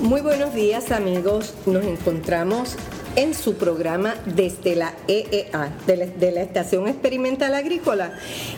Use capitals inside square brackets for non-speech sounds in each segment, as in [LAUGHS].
Muy buenos días amigos, nos encontramos en su programa desde la EEA, de la, Estación Experimental Agrícola.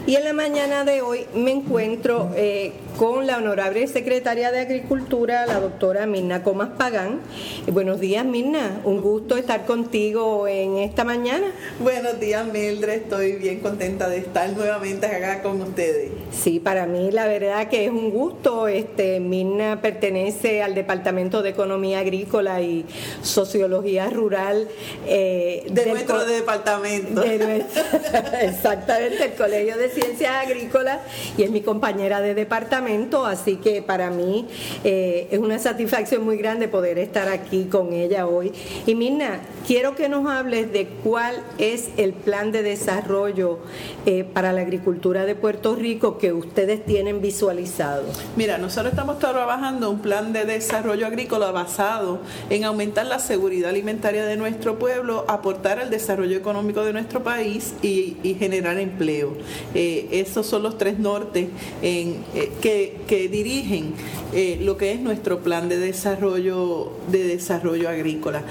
Y en la mañana de hoy me encuentro eh, con la honorable secretaria de Agricultura, la doctora Mirna Comas Pagán. buenos días, Mirna. Un gusto estar contigo en esta mañana. Buenos días, Mildred. Estoy bien contenta de estar nuevamente acá con ustedes. Sí, para mí la verdad que es un gusto. Este, Mirna pertenece al Departamento de Economía Agrícola y Sociología Rural. Eh, de nuestro departamento. [LAUGHS] exactamente, el Colegio de Ciencias Agrícolas y es mi compañera de departamento así que para mí eh, es una satisfacción muy grande poder estar aquí con ella hoy. Y Mirna, quiero que nos hables de cuál es el plan de desarrollo eh, para la agricultura de Puerto Rico que ustedes tienen visualizado. Mira, nosotros estamos trabajando un plan de desarrollo agrícola basado en aumentar la seguridad alimentaria de nuestro pueblo, aportar al desarrollo económico de nuestro país y, generar empleo. Eh, esos son los tres nortes en, que que, dirigen eh, lo que es nuestro plan de desarrollo, de desarrollo agrícola.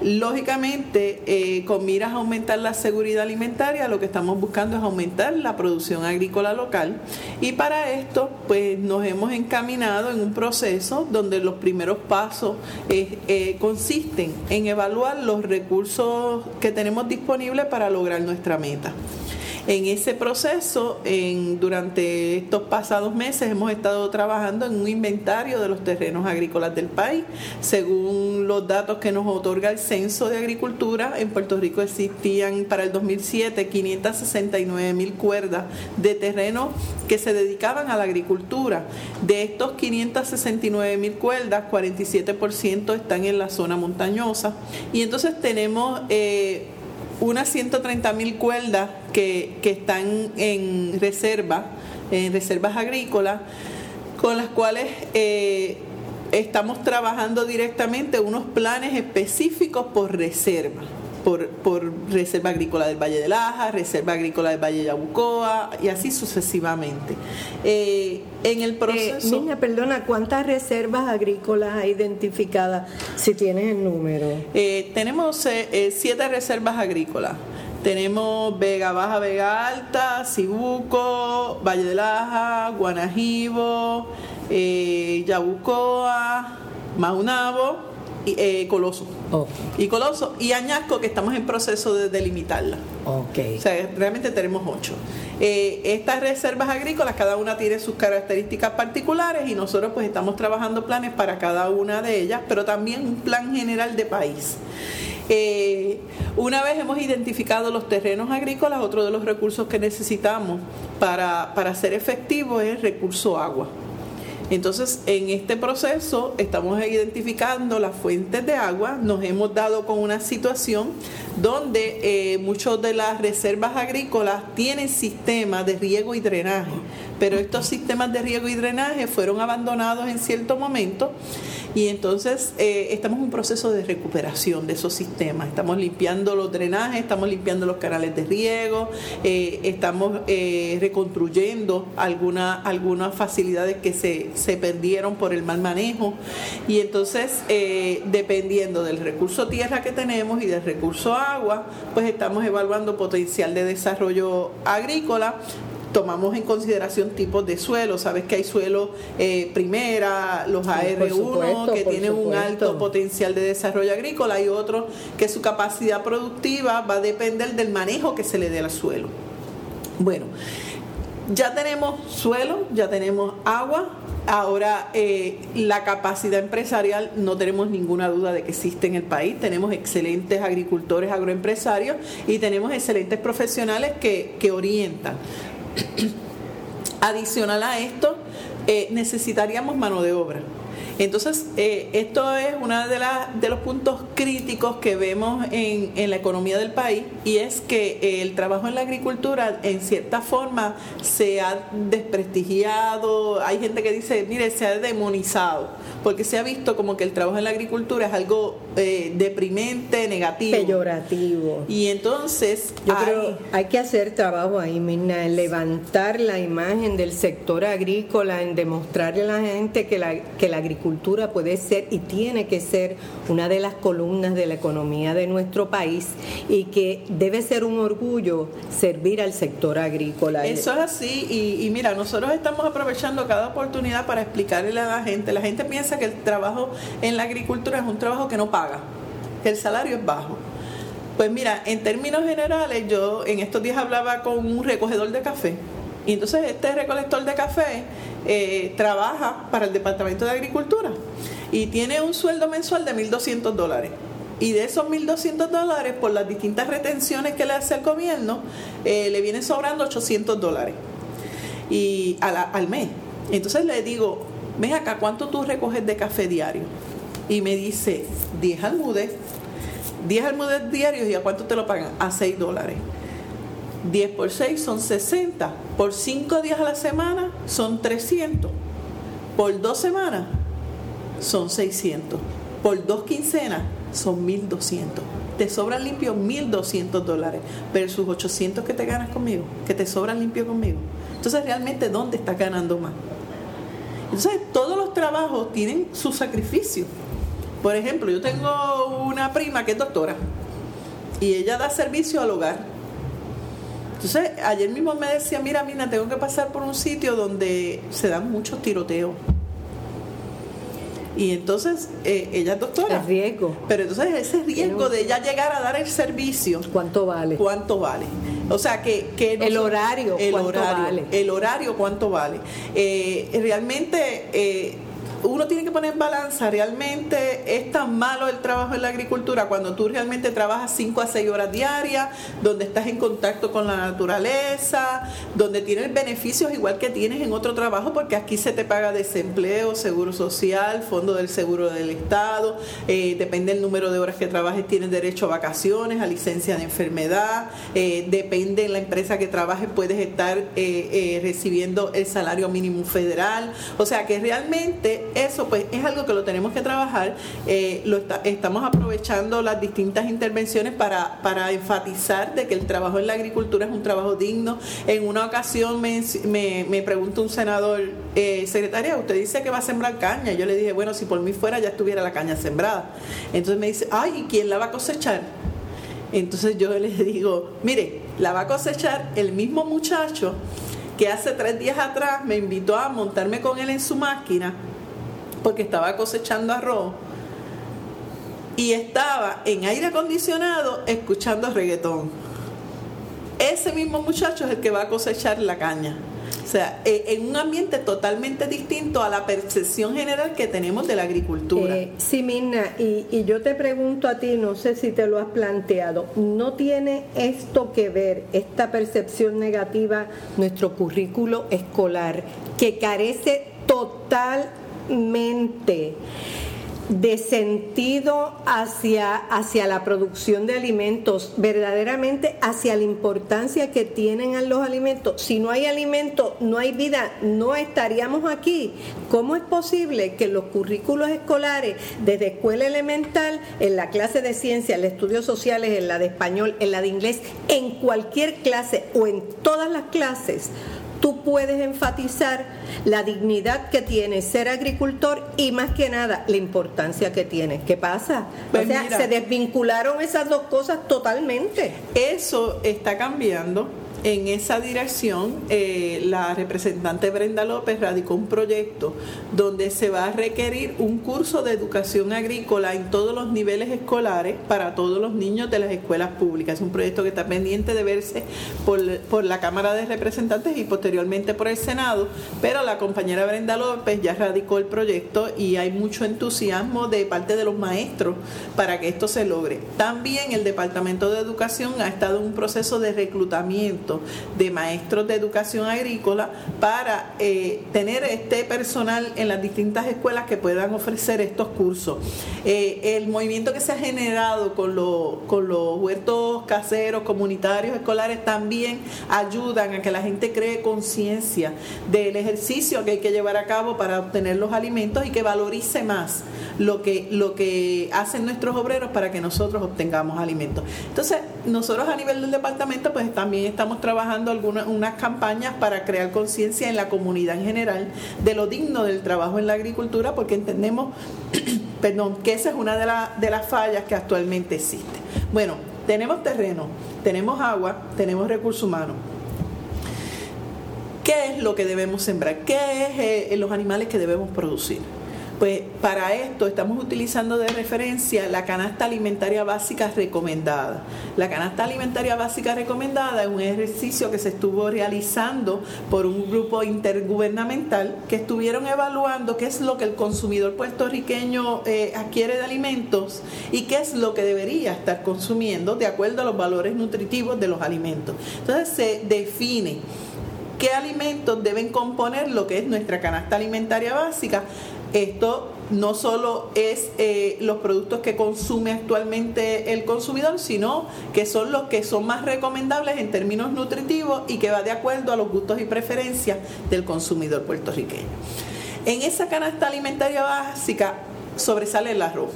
Lógicamente, eh, con miras a aumentar la seguridad alimentaria, lo que estamos buscando es aumentar la producción agrícola local y para esto, pues nos hemos encaminado en un proceso donde los primeros pasos eh, consisten en evaluar los recursos que tenemos disponibles para lograr nuestra meta. En ese proceso, durante estos pasados meses, hemos estado trabajando en un inventario de los terrenos agrícolas del país. Según los datos que nos otorga el Censo de Agricultura, en Puerto Rico existían para el 2007 569 mil cuerdas de terreno que se dedicaban a la agricultura. De estos 569 mil cuerdas, 47% están en la zona montañosa. Y entonces tenemos... Eh, unas 130 mil cuerdas que, están en reserva, en reservas agrícolas, con las cuales eh, estamos trabajando directamente unos planes específicos por reserva por, Reserva Agrícola del Valle de Laja, Reserva Agrícola del Valle de Yabucoa y así sucesivamente. Eh, en el proceso... Eh, niña, perdona, ¿cuántas reservas agrícolas hay identificadas, si tienes el número? Eh, tenemos eh, siete reservas agrícolas. Tenemos Vega Baja, Vega Alta, Cibuco, Valle de Laja, Guanajibo, Yabucoa, Maunabo eh, Coloso. Y Coloso y Añasco, que estamos en proceso de delimitarla. Okay. O sea, realmente tenemos ocho. Eh, estas reservas agrícolas, cada una tiene sus características particulares y nosotros pues estamos trabajando planes para cada una de ellas, pero también un plan general de país. Eh, una vez hemos identificado los terrenos agrícolas, otro de los recursos que necesitamos para, para ser efectivo es el recurso agua. Entonces, en este proceso estamos identificando las fuentes de agua, nos hemos dado con una situación donde eh, muchas de las reservas agrícolas tienen sistemas de riego y drenaje, pero estos sistemas de riego y drenaje fueron abandonados en cierto momento y entonces eh, estamos en un proceso de recuperación de esos sistemas. Estamos limpiando los drenajes, estamos limpiando los canales de riego, eh, estamos eh, reconstruyendo algunas algunas facilidades que se, se, perdieron por el mal manejo. Y entonces, dependiendo del recurso tierra que tenemos y del recurso agua, pues estamos evaluando potencial de desarrollo agrícola tomamos en consideración tipos de suelo. Sabes que hay suelo eh, primera, los AR1, que tienen un alto potencial de desarrollo agrícola, y otros que su capacidad productiva va a depender del manejo que se le dé al suelo. Bueno, ya tenemos suelo, ya tenemos agua, Ahora, eh, la capacidad empresarial no tenemos ninguna duda de que existe en el país. Tenemos excelentes agricultores agroempresarios y tenemos excelentes profesionales que, que orientan. Adicional a esto, eh, necesitaríamos mano de obra. Entonces, eh, esto es uno de, de los puntos críticos que vemos en, en, la economía del país y es que el trabajo en la agricultura en cierta forma se ha desprestigiado, hay gente que dice, mire, se ha demonizado, porque se ha visto como que el trabajo en la agricultura es algo eh, deprimente, negativo. Peyorativo. Y entonces... Yo creo hay que hacer trabajo ahí, Mirna, en levantar la imagen del sector agrícola, en demostrarle a la gente que la, que la agricultura puede ser y tiene que ser una de las columnas de la economía de nuestro país y que debe ser un orgullo servir al sector agrícola. Eso es así y, y mira, nosotros estamos aprovechando cada oportunidad para explicarle a la gente. La gente piensa que el trabajo en la agricultura es un trabajo que no paga, que el salario es bajo. Pues mira, en términos generales, yo en estos días hablaba con un recogedor de café. Y entonces este recolector de café eh, trabaja para el Departamento de Agricultura y tiene un sueldo mensual de 1.200 dólares. Y de esos 1.200 dólares, por las distintas retenciones que le hace el gobierno, eh, le viene sobrando 800 dólares y al mes. Entonces le digo, ven acá, ¿cuánto tú recoges de café diario? Y me dice, 10 almudes. 10 almudes diarios y a cuánto te lo pagan? A 6 dólares. 10 por 6 son 60. Por 5 días a la semana son 300. Por 2 semanas son 600. Por 2 quincenas son 1200. Te sobran limpio 1200 dólares versus 800 que te ganas conmigo, que te sobran limpio conmigo. Entonces, realmente, ¿dónde estás ganando más? Entonces, todos los trabajos tienen su sacrificio. Por ejemplo, yo tengo una prima que es doctora y ella da servicio al hogar. Entonces, ayer mismo me decía, mira, Mina, tengo que pasar por un sitio donde se dan muchos tiroteos. Y entonces eh, ella es doctora. El riesgo. Pero entonces ese riesgo de ella llegar a dar el servicio. ¿Cuánto vale? ¿Cuánto vale? O sea que... que el horario, el ¿cuánto horario, vale? El horario, ¿cuánto vale? Eh, realmente... Eh, uno tiene que poner en balanza, realmente es tan malo el trabajo en la agricultura cuando tú realmente trabajas 5 a 6 horas diarias, donde estás en contacto con la naturaleza, donde tienes beneficios igual que tienes en otro trabajo, porque aquí se te paga desempleo, seguro social, fondo del seguro del Estado, eh, depende del número de horas que trabajes, tienes derecho a vacaciones, a licencia de enfermedad, eh, depende de la empresa que trabajes, puedes estar eh, recibiendo el salario mínimo federal, o sea que realmente eso pues es algo que lo tenemos que trabajar. Eh, lo estamos aprovechando las distintas intervenciones para, para enfatizar de que el trabajo en la agricultura es un trabajo digno. En una ocasión me, me, preguntó un senador, eh, secretaria, usted dice que va a sembrar caña. Yo le dije, bueno, si por mí fuera ya estuviera la caña sembrada. Entonces me dice, ay, ¿y quién la va a cosechar? Entonces yo le [LAUGHS] digo, mire, la va a cosechar el mismo muchacho que hace tres días atrás me invitó a montarme con él en su máquina porque estaba cosechando arroz y estaba en aire acondicionado escuchando reggaetón. Ese mismo muchacho es el que va a cosechar la caña. O sea, eh, en un ambiente totalmente distinto a la percepción general que tenemos de la agricultura. Eh, sí, Mirna, y, y, yo te pregunto a ti, no sé si te lo has planteado, ¿no tiene esto que ver, esta percepción negativa, nuestro currículo escolar, que carece total mente de sentido hacia, hacia la producción de alimentos, verdaderamente hacia la importancia que tienen los alimentos. Si no hay alimento, no hay vida, no estaríamos aquí. ¿Cómo es posible que los currículos escolares, desde escuela elemental, en la clase de ciencia, en estudios sociales, en la de español, en la de inglés, en cualquier clase o en todas las clases, tú puedes enfatizar la dignidad que tiene ser agricultor y más que nada la importancia que tiene. ¿Qué pasa? Pues o sea, mira. se desvincularon esas dos cosas totalmente. Eso está cambiando. En esa dirección, eh, la representante Brenda López radicó un proyecto donde se va a requerir un curso de educación agrícola en todos los niveles escolares para todos los niños de las escuelas públicas. Es un proyecto que está pendiente de verse por, por la Cámara de Representantes y posteriormente por el Senado, pero la compañera Brenda López ya radicó el proyecto y hay mucho entusiasmo de parte de los maestros para que esto se logre. También el Departamento de Educación ha estado en un proceso de reclutamiento de maestros de educación agrícola para eh, tener este personal en las distintas escuelas que puedan ofrecer estos cursos. Eh, el movimiento que se ha generado con, con los huertos caseros, comunitarios, escolares, también ayudan a que la gente cree conciencia del ejercicio que hay que llevar a cabo para obtener los alimentos y que valorice más lo que, lo que hacen nuestros obreros para que nosotros obtengamos alimentos. Entonces, nosotros a nivel del departamento, pues también estamos trabajando algunas unas campañas para crear conciencia en la comunidad en general de lo digno del trabajo en la agricultura, porque entendemos, [CLEARS THROAT] perdón, que esa es una de, de las fallas que actualmente existe. Bueno, tenemos terreno, tenemos agua, tenemos recursos humanos. ¿Qué es lo que debemos sembrar? ¿Qué es eh, los animales que debemos producir? Pues para esto estamos utilizando de referencia la canasta alimentaria básica recomendada. La canasta alimentaria básica recomendada es un ejercicio que se estuvo realizando por un grupo intergubernamental que estuvieron evaluando qué es lo que el consumidor puertorriqueño eh, adquiere de alimentos y qué es lo que debería estar consumiendo de acuerdo a los valores nutritivos de los alimentos. Entonces se define qué alimentos deben componer lo que es nuestra canasta alimentaria básica esto no solo es eh, los productos que consume actualmente el consumidor, sino que son los que son más recomendables en términos nutritivos y que va de acuerdo a los gustos y preferencias del consumidor puertorriqueño. En esa canasta alimentaria básica sobresale el arroz.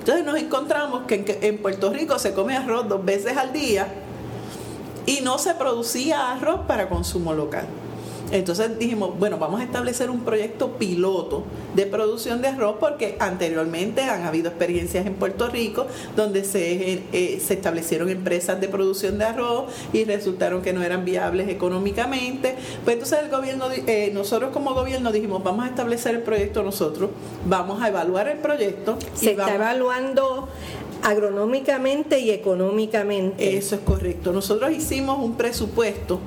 Entonces nos encontramos que en Puerto Rico se come arroz dos veces al día y no se producía arroz para consumo local. Entonces dijimos, bueno, vamos a establecer un proyecto piloto de producción de arroz porque anteriormente han habido experiencias en Puerto Rico donde se, eh, se establecieron empresas de producción de arroz y resultaron que no eran viables económicamente. Pues entonces el gobierno, eh, nosotros como gobierno dijimos, vamos a establecer el proyecto nosotros, vamos a evaluar el proyecto. Se está evaluando agronómicamente y económicamente. Eso es correcto. Nosotros hicimos un presupuesto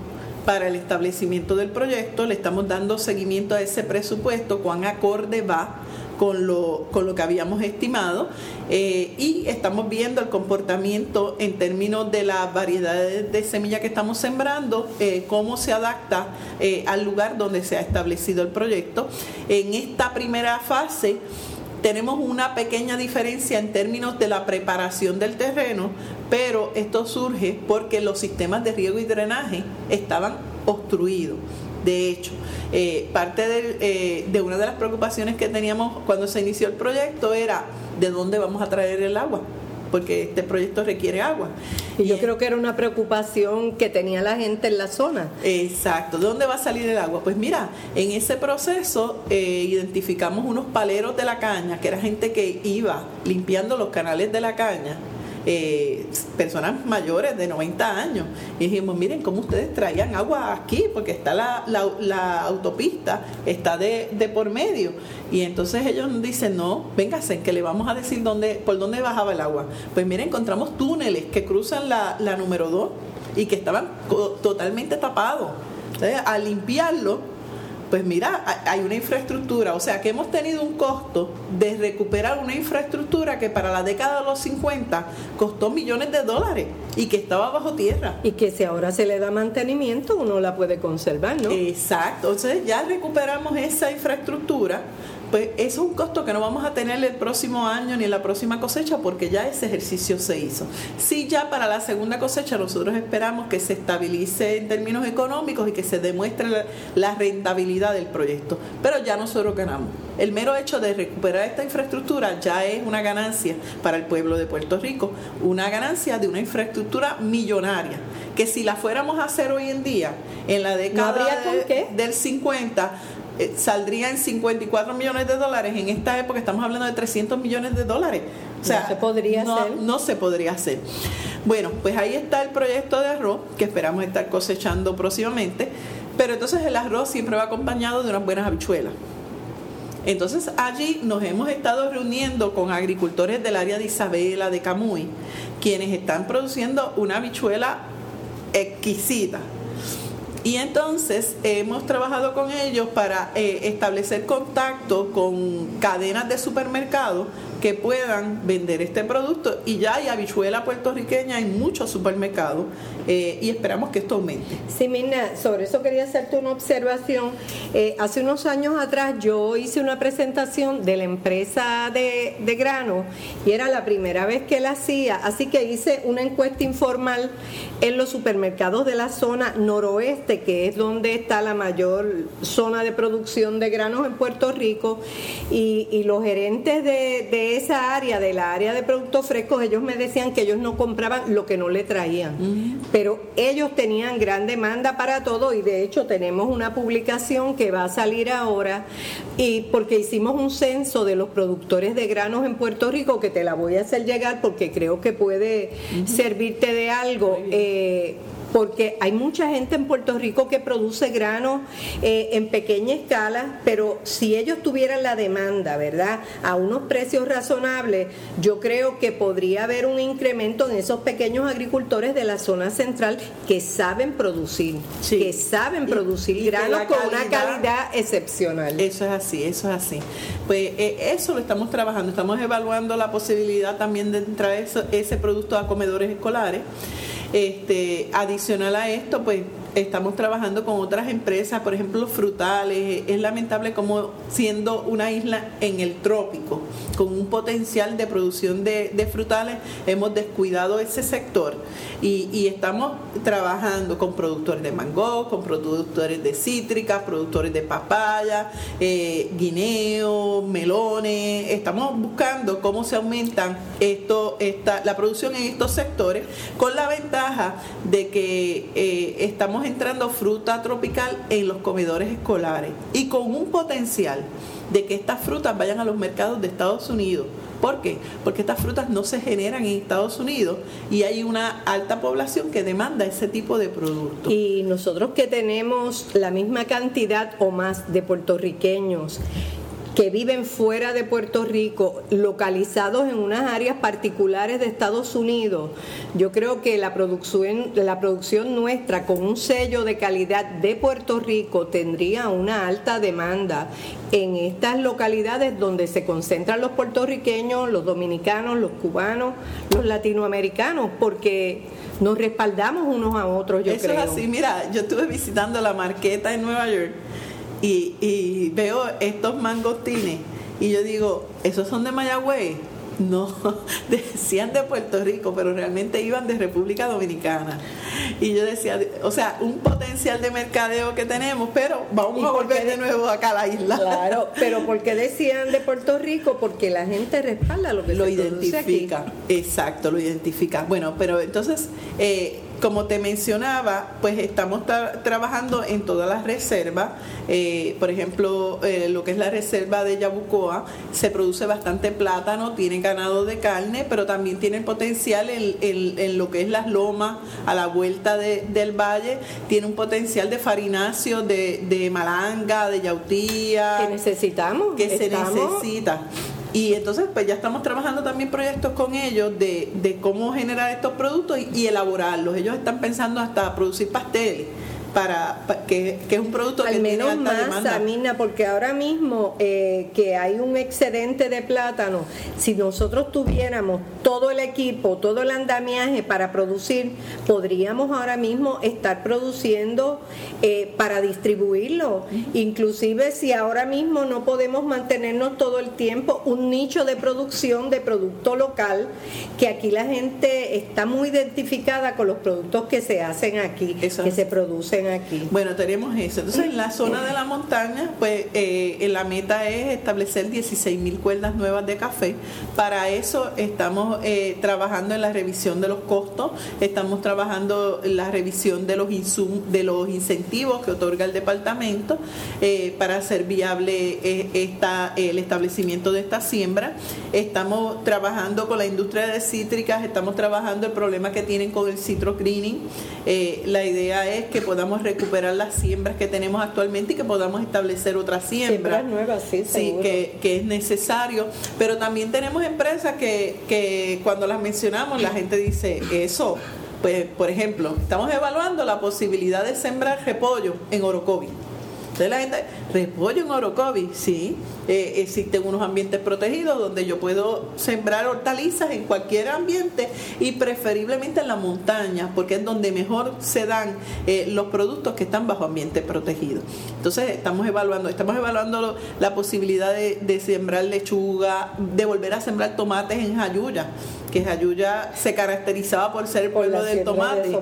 para el establecimiento del proyecto, le estamos dando seguimiento a ese presupuesto, cuán acorde va con lo, con lo que habíamos estimado eh, y estamos viendo el comportamiento en términos de las variedades de semilla que estamos sembrando, eh, cómo se adapta eh, al lugar donde se ha establecido el proyecto. En esta primera fase, tenemos una pequeña diferencia en términos de la preparación del terreno, pero esto surge porque los sistemas de riego y drenaje estaban obstruidos. De hecho, eh, parte eh, de una de las preocupaciones que teníamos cuando se inició el proyecto era de dónde vamos a traer el agua porque este proyecto requiere agua. Y yo creo que era una preocupación que tenía la gente en la zona. Exacto. ¿De dónde va a salir el agua? Pues mira, en ese proceso eh, identificamos unos paleros de la caña, que era gente que iba limpiando los canales de la caña eh, personas mayores de 90 años. Y dijimos, miren cómo ustedes traían agua aquí, porque está la, la, autopista, está de, de, por medio. Y entonces ellos dicen, no, véngase, que le vamos a decir dónde, por dónde bajaba el agua. Pues miren, encontramos túneles que cruzan la, la número 2 y que estaban totalmente tapados. Al limpiarlo, pues mira, hay una infraestructura, o sea que hemos tenido un costo de recuperar una infraestructura que para la década de los 50 costó millones de dólares y que estaba bajo tierra. Y que si ahora se le da mantenimiento uno la puede conservar, ¿no? Exacto, entonces ya recuperamos esa infraestructura pues es un costo que no vamos a tener el próximo año ni la próxima cosecha porque ya ese ejercicio se hizo. Sí, ya para la segunda cosecha nosotros esperamos que se estabilice en términos económicos y que se demuestre la rentabilidad del proyecto, pero ya nosotros ganamos. El mero hecho de recuperar esta infraestructura ya es una ganancia para el pueblo de Puerto Rico, una ganancia de una infraestructura millonaria, que si la fuéramos a hacer hoy en día, en la década del 50, eh, saldría en 54 millones de dólares. En esta época estamos hablando de 300 millones de dólares. O sea, no se podría hacer. No se podría hacer. Bueno, pues ahí está el proyecto de arroz que esperamos estar cosechando próximamente. Pero entonces el arroz siempre va acompañado de unas buenas habichuelas. Entonces allí nos hemos estado reuniendo con agricultores del área de Isabela, de Camuy, quienes están produciendo una habichuela exquisita Y entonces hemos trabajado con ellos para eh, establecer contacto con cadenas de supermercados que puedan vender este producto. Y ya hay habichuela puertorriqueña en muchos supermercados eh, y esperamos que esto aumente. Sí, Mina, sobre eso quería hacerte una observación. Eh, hace unos años atrás yo hice una presentación de la empresa de, de grano y era la primera vez que la hacía, así que hice una encuesta informal en los supermercados de la zona noroeste, que es donde está la mayor zona de producción de granos en Puerto Rico, y, y los gerentes de, de esa área, de la área de productos frescos, ellos me decían que ellos no compraban lo que no le traían. Pero ellos tenían gran demanda para todo y de hecho tenemos una publicación que va a salir ahora y porque hicimos un censo de los productores de granos en Puerto Rico que te la voy a hacer llegar porque creo que puede servirte de algo porque hay mucha gente en Puerto Rico que produce granos eh, en pequeña escala, pero si ellos tuvieran la demanda, ¿verdad? A unos precios razonables, yo creo que podría haber un incremento en esos pequeños agricultores de la zona central que saben producir, que saben producir granos con una calidad excepcional. Eso es así, eso es así. Pues eh, eso lo estamos trabajando, estamos evaluando la posibilidad también de traer ese producto a comedores escolares. Este, adicional a esto, pues estamos trabajando con otras empresas, por ejemplo, frutales. Es lamentable como siendo una isla en el trópico, con un potencial de producción de, frutales, hemos descuidado ese sector y, estamos trabajando con productores de mango, con productores de cítricas, productores de papaya, eh, guineo, melones. Estamos buscando cómo se aumentan esto, esta, la producción en estos sectores con la ventaja de que eh, estamos entrando fruta tropical en los comedores escolares y con un potencial de que estas frutas vayan a los mercados de Estados Unidos. ¿Por qué? Porque estas frutas no se generan en Estados Unidos y hay una alta población que demanda ese tipo de productos. Y nosotros que tenemos la misma cantidad o más de puertorriqueños que viven fuera de Puerto Rico, localizados en unas áreas particulares de Estados Unidos, yo creo que la producción, la producción nuestra con un sello de calidad de Puerto Rico tendría una alta demanda en estas localidades donde se concentran los puertorriqueños, los dominicanos, los cubanos, los latinoamericanos, porque nos respaldamos unos a otros, yo creo. Eso es así, mira, yo estuve visitando la marqueta en Nueva York y, veo estos mangostines y yo digo, ¿esos son de Mayagüez? No, [LAUGHS] decían de Puerto Rico, pero realmente iban de República Dominicana. Y yo decía, o sea, un potencial de mercadeo que tenemos, pero vamos a volver de nuevo acá a la isla. Claro, pero ¿por qué decían de Puerto Rico? Porque la gente respalda lo que lo identifica. Exacto, lo identifica. Bueno, pero entonces eh, como te mencionaba, pues estamos trabajando en todas las reservas. Eh, por ejemplo, eh, lo que es la reserva de Yabucoa, se produce bastante plátano, tiene ganado de carne, pero también tiene potencial en, lo que es las lomas a la vuelta del valle, tiene un potencial de farináceo, de, malanga, de yautía. Que necesitamos. Que se necesita. Y entonces, pues ya estamos trabajando también proyectos con ellos de, de cómo generar estos productos y, elaborarlos. Ellos están pensando hasta producir pasteles para, que, es un producto Al que menos tiene alta más, demanda. porque ahora mismo eh, que hay un excedente de plátano, si nosotros tuviéramos todo el equipo, todo el andamiaje para producir, podríamos ahora mismo estar produciendo eh, para distribuirlo. Inclusive si ahora mismo no podemos mantenernos todo el tiempo, un nicho de producción de producto local, que aquí la gente está muy identificada con los productos que se hacen aquí, que se producen aquí. Bueno, tenemos eso. Entonces, en la zona de la montaña, pues eh, la meta es establecer 16 mil cuerdas nuevas de café. Para eso estamos eh, trabajando en la revisión de los costos, estamos trabajando en la revisión de los insum de los incentivos que otorga el departamento eh, para hacer viable esta, el establecimiento de esta siembra. Estamos trabajando con la industria de cítricas, estamos trabajando el problema que tienen con el citro greening. la idea es que podamos recuperar las siembras que tenemos actualmente y que podamos establecer otras siembras. nuevas, sí, sí que, que, es necesario. Pero también tenemos empresas que, que cuando las mencionamos la gente dice, eso Pues, por ejemplo, estamos evaluando la posibilidad de sembrar repollo en Orocovi. Entonces la gente, repollo en Orocovi, sí. Eh, existen unos ambientes protegidos donde yo puedo sembrar hortalizas en cualquier ambiente y preferiblemente en la montaña, porque es donde mejor se dan eh, los productos que están bajo ambiente protegido. Entonces estamos evaluando, estamos evaluando la posibilidad de, de sembrar lechuga, de volver a sembrar tomates en Jayuya que Jayuya se caracterizaba por ser el pueblo del tomate.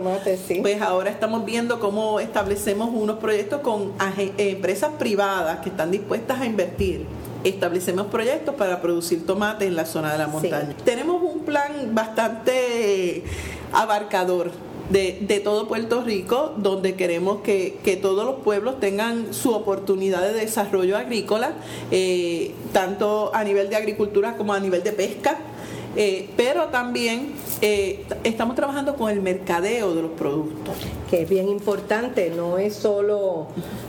Pues ahora estamos viendo cómo establecemos unos proyectos con empresas privadas que están dispuestas a invertir establecemos proyectos para producir tomate en la zona de la montaña. Tenemos un plan bastante abarcador de, todo Puerto Rico, donde queremos que, todos los pueblos tengan su oportunidad de desarrollo agrícola, eh, tanto a nivel de agricultura como a nivel de pesca. Eh, pero también eh, estamos trabajando con el mercadeo de los productos. Que es bien importante, no es solo,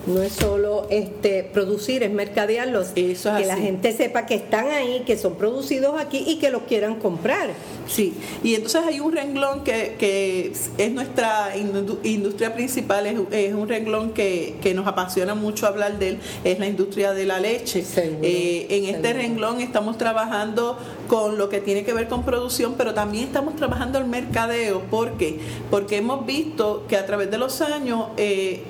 no es solo este producir, es mercadearlos. Eso que la gente sepa que están ahí, que son producidos aquí y que los quieran comprar. Sí, y entonces hay un renglón que, que es nuestra industria principal, es, un renglón que, que, nos apasiona mucho hablar de él, es la industria de la leche. Eh, en este renglón estamos trabajando con lo que tiene que ver con producción, pero también estamos trabajando el mercadeo. ¿Por qué? Porque hemos visto que a través de los años eh,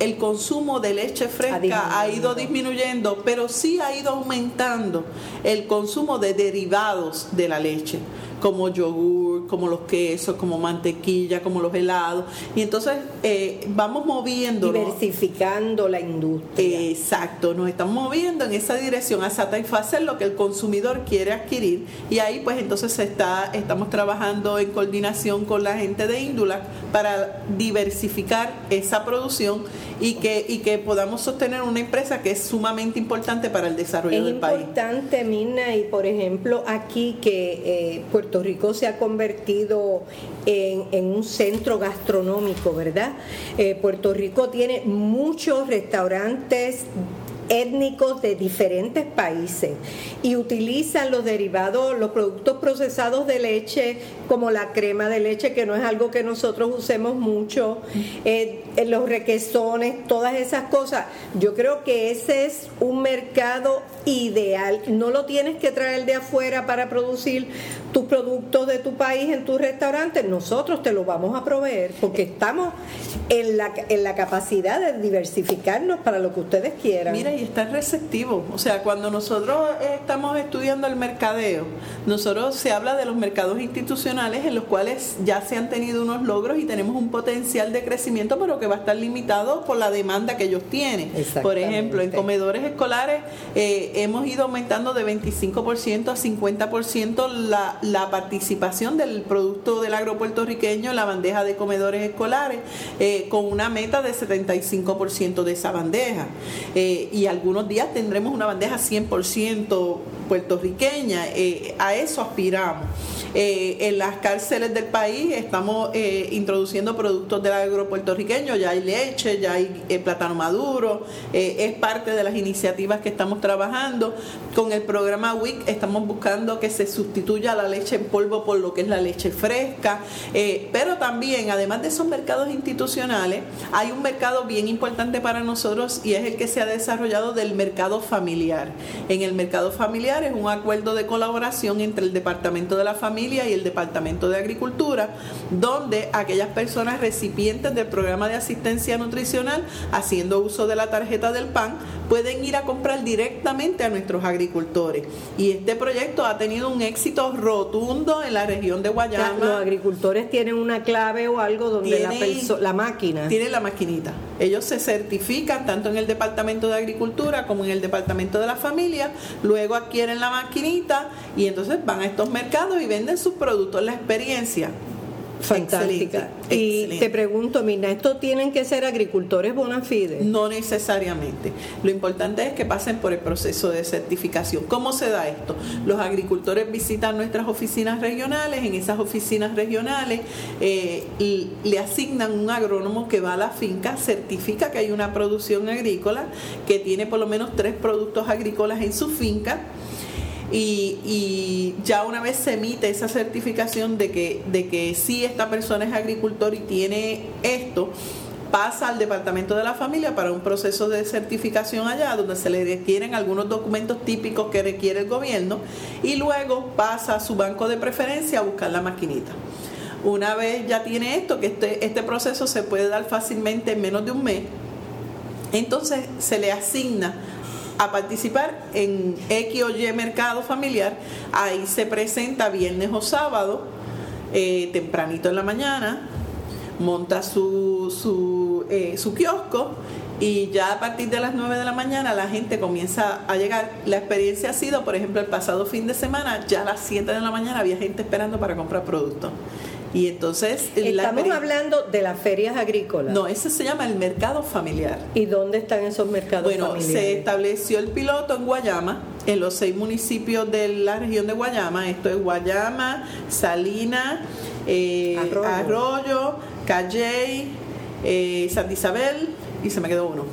el consumo de leche fresca ha, ido disminuyendo, pero sí ha ido aumentando el consumo de derivados de la leche como yogur, como los quesos, como mantequilla, como los helados. Y entonces eh, vamos moviendo. Diversificando la industria. exacto, nos estamos moviendo en esa dirección a satisfacer lo que el consumidor quiere adquirir. Y ahí pues entonces se está, estamos trabajando en coordinación con la gente de Índula para diversificar esa producción y que, y que podamos sostener una empresa que es sumamente importante para el desarrollo del país. Es importante, Mina, y por ejemplo aquí que eh, Puerto Rico se ha convertido en, un centro gastronómico, ¿verdad? Eh, Puerto Rico tiene muchos restaurantes étnicos de diferentes países y utilizan los derivados, los productos procesados de leche, como la crema de leche, que no es algo que nosotros usemos mucho, eh, los requesones, todas esas cosas. Yo creo que ese es un mercado ideal. No lo tienes que traer de afuera para producir tus productos de tu país en tu restaurante. Nosotros te lo vamos a proveer porque estamos en la, en la capacidad de diversificarnos para lo que ustedes quieran. Mira, y está receptivo. O sea, cuando nosotros estamos estudiando el mercadeo, nosotros se habla de los mercados institucionales en los cuales ya se han tenido unos logros y tenemos un potencial de crecimiento, pero que va a estar limitado por la demanda que ellos tienen. Por ejemplo, en comedores escolares eh, hemos ido aumentando de 25% a 50% la, la participación del producto del agropuertorriqueño en la bandeja de comedores escolares, eh, con una meta de 75% de esa bandeja. Eh, y algunos días tendremos una bandeja 100% puertorriqueña. Eh, a eso aspiramos. Eh, en las cárceles del país estamos eh, introduciendo productos del agro puertorriqueño, ya hay leche, ya hay plátano maduro, es parte de las iniciativas que estamos trabajando. Con el programa WIC estamos buscando que se sustituya la leche en polvo por lo que es la leche fresca, pero también, además de esos mercados institucionales, hay un mercado bien importante para nosotros y es el que se ha desarrollado del mercado familiar. En el mercado familiar es un acuerdo de colaboración entre el Departamento de la Familia y el Departamento de Agricultura, donde aquellas personas recipientes del programa de asistencia nutricional, haciendo uso de la tarjeta del PAN, pueden ir a comprar directamente a nuestros agricultores. Y este proyecto ha tenido un éxito rotundo en la región de Guayama. Los agricultores tienen una clave o algo donde la, la máquina. Tienen la maquinita. Ellos se certifican tanto en el Departamento de Agricultura como en el Departamento de la Familia, luego adquieren la maquinita y entonces van a estos mercados y venden sus productos. La experiencia Fantástica. Y te pregunto, Mina, ¿esto tienen que ser agricultores bona fide? No necesariamente. Lo importante es que pasen por el proceso de certificación. ¿Cómo se da esto? Los agricultores visitan nuestras oficinas regionales, en esas oficinas regionales eh, le asignan un agrónomo que va a la finca, certifica que hay una producción agrícola, que tiene por lo menos tres productos agrícolas en su finca Y, ya una vez se emite esa certificación de que, de que sí esta persona es agricultor y tiene esto, pasa al departamento de la familia para un proceso de certificación allá, donde se le requieren algunos documentos típicos que requiere el gobierno, y luego pasa a su banco de preferencia a buscar la maquinita. Una vez ya tiene esto, que este, este proceso se puede dar fácilmente en menos de un mes, entonces se le asigna a participar en X o Y mercado familiar, ahí se presenta viernes o sábado, eh, tempranito en la mañana, monta su, su, eh, su kiosco y ya a partir de las 9 de la mañana la gente comienza a llegar. La experiencia ha sido, por ejemplo, el pasado fin de semana, ya a las 7 de la mañana había gente esperando para comprar productos. Y entonces... Estamos hablando de las ferias agrícolas. No, eso se llama el mercado familiar. ¿Y dónde están esos mercados bueno, se estableció el piloto en Guayama, en los seis municipios de la región de Guayama. Esto es Guayama, Salina, eh, Arroyo. Calley, eh, Santa Isabel y se me quedó uno.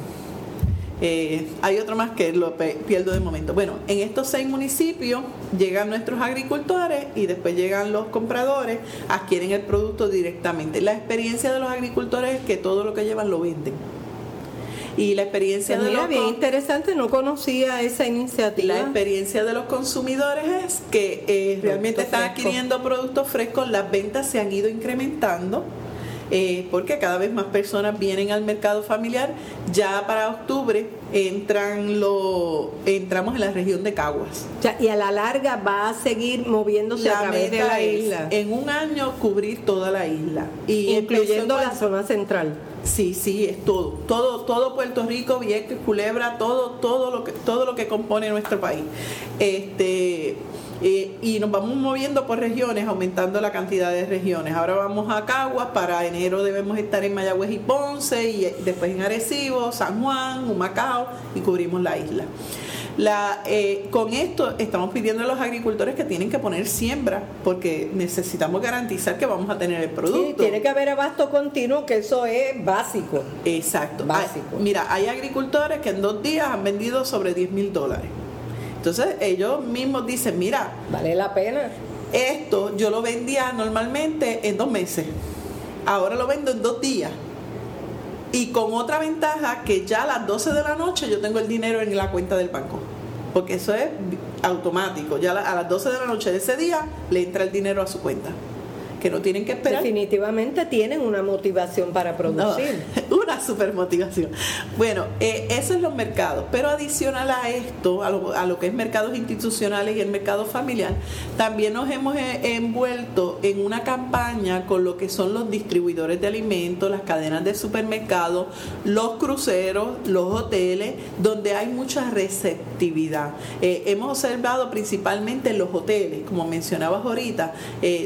Eh, hay otro más que lo pierdo de momento. Bueno, en estos seis municipios llegan nuestros agricultores y después llegan los compradores, adquieren el producto directamente. La experiencia de los agricultores es que todo lo que llevan lo venden. Y la experiencia pues de los bien interesante, no conocía esa iniciativa. La experiencia de los consumidores es que eh, realmente están adquiriendo productos frescos, las ventas se han ido incrementando eh, porque cada vez más personas vienen al mercado familiar. Ya para octubre entran lo, entramos en la región de Caguas. y a la larga va a seguir moviéndose a través de la isla. En un año cubrir toda la isla. Y Incluyendo la zona central. Sí, sí, es todo, todo, todo Puerto Rico, Vieques, Culebra, todo, todo lo que, todo lo que compone nuestro país. Este, eh, y nos vamos moviendo por regiones, aumentando la cantidad de regiones. Ahora vamos a Caguas, para enero debemos estar en Mayagüez y Ponce, y después en Arecibo, San Juan, Humacao, y cubrimos la isla. La, eh, con esto estamos pidiendo a los agricultores que tienen que poner siembra porque necesitamos garantizar que vamos a tener el producto. Sí, tiene que haber abasto continuo, que eso es básico. Exacto. Básico. mira, hay agricultores que en dos días han vendido sobre 10 mil dólares. Entonces ellos mismos dicen, mira, vale la pena. Esto yo lo vendía normalmente en dos meses, ahora lo vendo en dos días. Y con otra ventaja que ya a las 12 de la noche yo tengo el dinero en la cuenta del banco. Porque eso es automático. Ya a las 12 de la noche de ese día le entra el dinero a su cuenta que no tienen que esperar. Definitivamente tienen una motivación para producir. [LAUGHS] super motivación. Bueno, eh, eso es los mercados, pero adicional a esto, a lo, a lo, que es mercados institucionales y el mercado familiar, también nos hemos eh, envuelto en una campaña con lo que son los distribuidores de alimentos, las cadenas de supermercados, los cruceros, los hoteles, donde hay mucha receptividad. Eh, hemos observado principalmente en los hoteles, como mencionabas ahorita,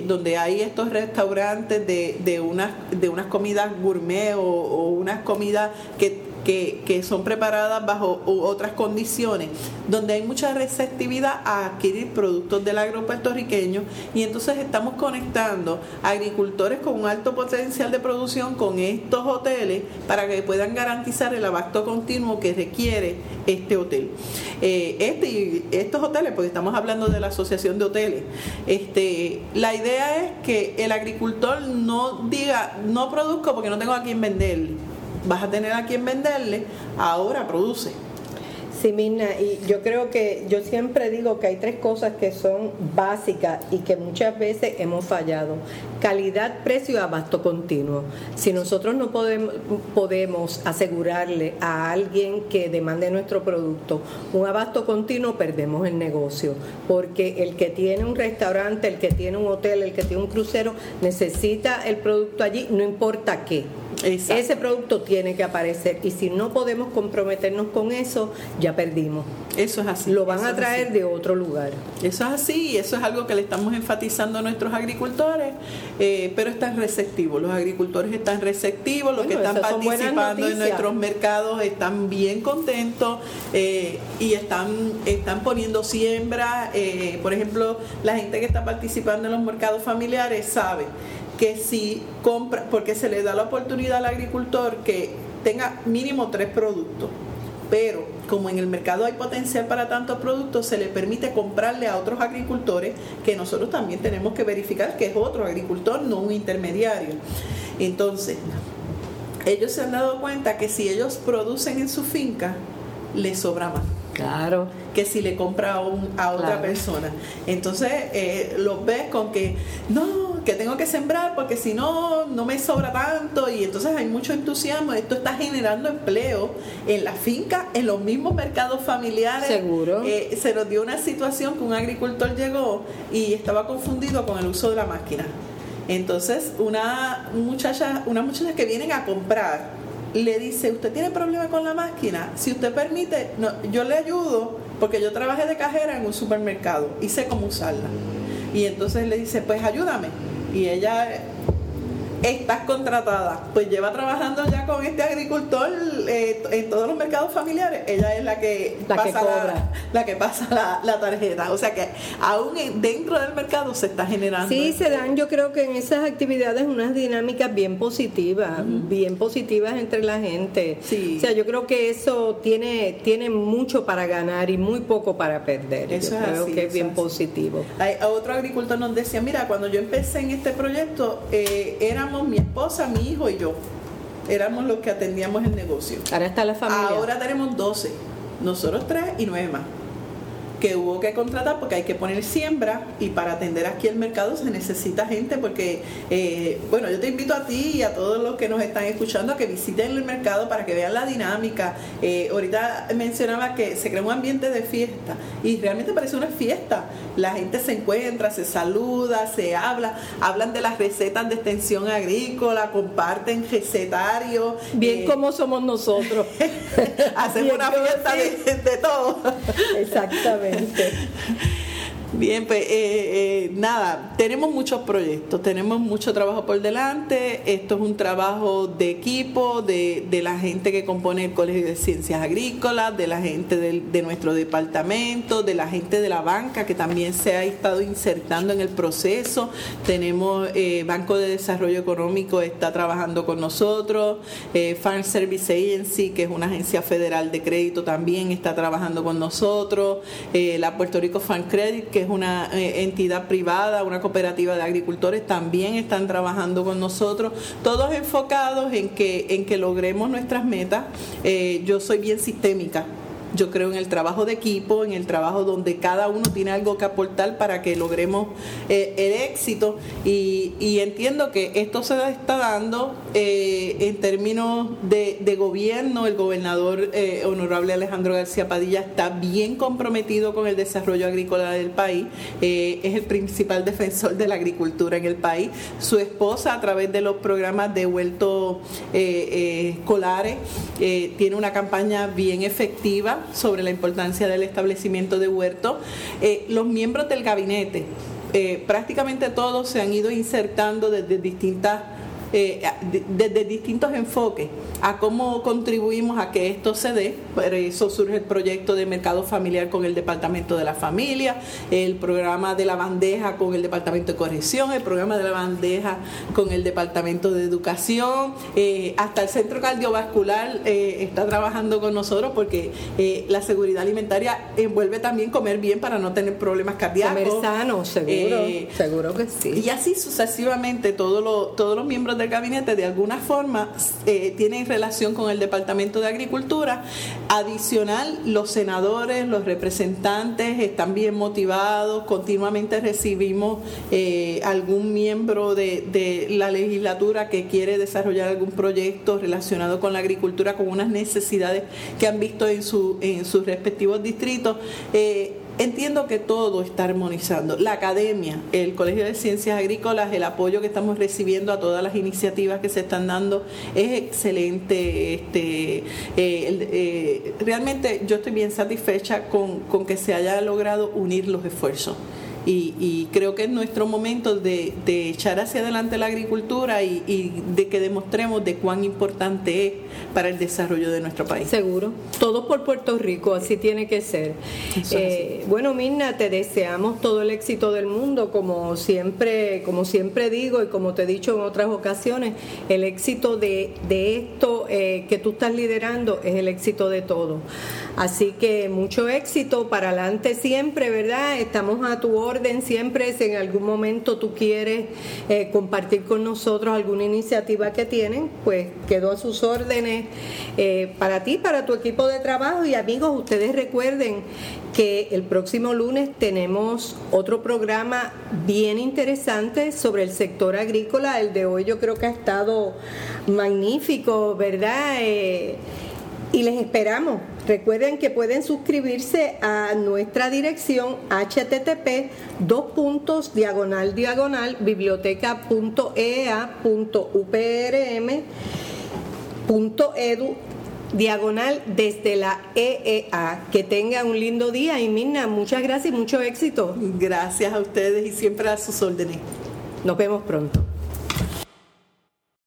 donde hay estos restaurantes de, de, unas, de unas comidas gourmet o unas comidas que que, son preparadas bajo otras condiciones, donde hay mucha receptividad a adquirir productos del agro puertorriqueño y entonces estamos conectando agricultores con un alto potencial de producción con estos hoteles para que puedan garantizar el abasto continuo que requiere este hotel. Eh, este estos hoteles, porque estamos hablando de la asociación de hoteles, este, la idea es que el agricultor no diga, no produzco porque no tengo a quien venderle vas a tener a quien venderle, ahora produce. Sí, Mirna, y yo creo que yo siempre digo que hay tres cosas que son básicas y que muchas veces hemos fallado. Calidad, precio y abasto continuo. Si nosotros no podemos, podemos asegurarle a alguien que demande nuestro producto un abasto continuo, perdemos el negocio. Porque el que tiene un restaurante, el que tiene un hotel, el que tiene un crucero, necesita el producto allí, no importa qué ese producto tiene que aparecer y si no podemos comprometernos con eso, ya perdimos. Eso es así. Lo van a traer de otro lugar. Eso es así y eso es algo que le estamos enfatizando a nuestros agricultores, eh, pero están receptivos. Los agricultores están receptivos, los que están participando en nuestros mercados están bien contentos eh, y están, están poniendo siembra. Eh, por ejemplo, la gente que está participando en los mercados familiares sabe que si compra, porque se le da la oportunidad al agricultor que tenga mínimo tres productos, pero como en el mercado hay potencial para tantos productos, se le permite comprarle a otros agricultores que nosotros también tenemos que verificar que es otro agricultor, no un intermediario. Entonces, ellos se han dado cuenta que si ellos producen en su finca, les sobra más. Claro. Que si le compra a, un, a otra persona. Entonces, eh, los ves con que, no, que tengo que sembrar porque si no, no me sobra tanto. Y entonces hay mucho entusiasmo. Esto está generando empleo en la finca, en los mismos mercados familiares. Seguro. Eh, se nos dio una situación que un agricultor llegó y estaba confundido con el uso de la máquina. Entonces, una muchacha, una muchacha que vienen a comprar le dice, ¿usted tiene problema con la máquina? Si usted permite, no, yo le ayudo porque yo trabajé de cajera en un supermercado y sé cómo usarla. Y entonces le dice, pues ayúdame. Y ella estás contratada. Pues lleva trabajando ya con este agricultor eh, en todos los mercados familiares. Ella es la que pasa, La, que pasa [LAUGHS] la, tarjeta. O sea que aún dentro del mercado se está generando. Sí, se dan yo creo que en esas actividades unas dinámicas bien positivas, bien positivas entre la gente. O sea, yo creo que eso tiene, tiene mucho para ganar y muy poco para perder. Eso yo creo que es bien positivo. Hay, otro agricultor nos decía, mira, cuando yo empecé en este proyecto, eh, éramos mi esposa, mi hijo y yo. Éramos los que atendíamos el negocio. Ahora está la familia. Ahora tenemos 12. Nosotros tres y nueve más que hubo que contratar porque hay que poner siembra y para atender aquí el mercado se necesita gente porque, eh, bueno, yo te invito a ti y a todos los que nos están escuchando a que visiten el mercado para que vean la dinámica. Eh, ahorita mencionaba que se crea un ambiente de fiesta y realmente parece una fiesta. La gente se encuentra, se saluda, se habla, hablan de las recetas de extensión agrícola, comparten recetarios. Bien eh, como somos nosotros. [LAUGHS] Hacemos una fiesta de todo. Exactamente. Exatamente. [LAUGHS] [LAUGHS] Bien, pues eh, eh, nada, tenemos muchos proyectos, tenemos mucho trabajo por delante. Esto es un trabajo de equipo, de, la gente que compone el Colegio de Ciencias Agrícolas, de la gente de nuestro departamento, de la gente de la banca que también se ha estado insertando en el proceso. Tenemos eh, Banco de Desarrollo Económico, está trabajando con nosotros. Farm Service Agency, que es una agencia federal de crédito, también está trabajando con nosotros. la Puerto Rico Farm Credit, que es una eh, entidad privada, una cooperativa de agricultores, también están trabajando con nosotros, todos enfocados en que, en que logremos nuestras metas. Eh, yo soy bien sistémica, yo creo en el trabajo de equipo, en el trabajo donde cada uno tiene algo que aportar para que logremos eh, el éxito y, entiendo que esto se está dando eh, en términos de, gobierno. El gobernador eh, honorable Alejandro García Padilla está bien comprometido con el desarrollo agrícola del país, es el principal [LAUGHS] defensor de la agricultura en el país. Su esposa a través de los programas de vuelto escolares tiene una campaña bien efectiva sobre la importancia del establecimiento de huertos. Eh, los miembros del gabinete, eh, prácticamente todos se han ido insertando desde distintas eh, desde distintos enfoques a cómo contribuimos a que esto se dé. Por eso surge el proyecto de mercado familiar con el Departamento de la Familia, el programa de la bandeja con el Departamento de Corrección, el programa de la bandeja con el Departamento de Educación, eh, hasta el Centro Cardiovascular eh, está trabajando con nosotros porque la seguridad alimentaria envuelve también comer bien para no tener problemas cardíacos. Comer sano, seguro, seguro que sí. Y así sucesivamente todos los, todos los miembros de gabinete de alguna forma eh, tienen relación con el Departamento de Agricultura. Adicional, los senadores, los representantes están bien motivados, continuamente recibimos eh, algún miembro de, la legislatura que quiere desarrollar algún proyecto relacionado con la agricultura, con unas necesidades que han visto en, su, en sus respectivos distritos. Eh, Entiendo que todo está armonizando. La academia, el Colegio de Ciencias Agrícolas, el apoyo que estamos recibiendo a todas las iniciativas que se están dando es excelente. Este, eh, eh, realmente yo estoy bien satisfecha con, con que se haya logrado unir los esfuerzos y, creo que es nuestro momento de, echar hacia adelante la agricultura y, de que demostremos de cuán importante es para el desarrollo de nuestro país. Seguro, todo por Puerto Rico, así tiene que ser. Eh, bueno, Mirna, te deseamos todo el éxito del mundo, como siempre, como siempre digo y como te he dicho en otras ocasiones, el éxito de, esto eh, que tú estás liderando es el éxito de todo. Así que mucho éxito para adelante siempre, ¿verdad? Estamos a tu orden siempre. Si en algún momento tú quieres eh, compartir con nosotros alguna iniciativa que tienen, pues quedo a sus órdenes eh, para ti, para tu equipo de trabajo. Y amigos, ustedes recuerden que el próximo lunes tenemos otro programa bien interesante sobre el sector agrícola. El de hoy yo creo que ha estado magnífico, ¿verdad? Eh, y les esperamos. Recuerden que pueden suscribirse a nuestra dirección http dos puntos diagonal diagonal biblioteca.ea.uprm.edu diagonal desde la EEA. Que tengan un lindo día y Mirna, muchas gracias y mucho éxito. Gracias a ustedes y siempre a sus órdenes. Nos vemos pronto.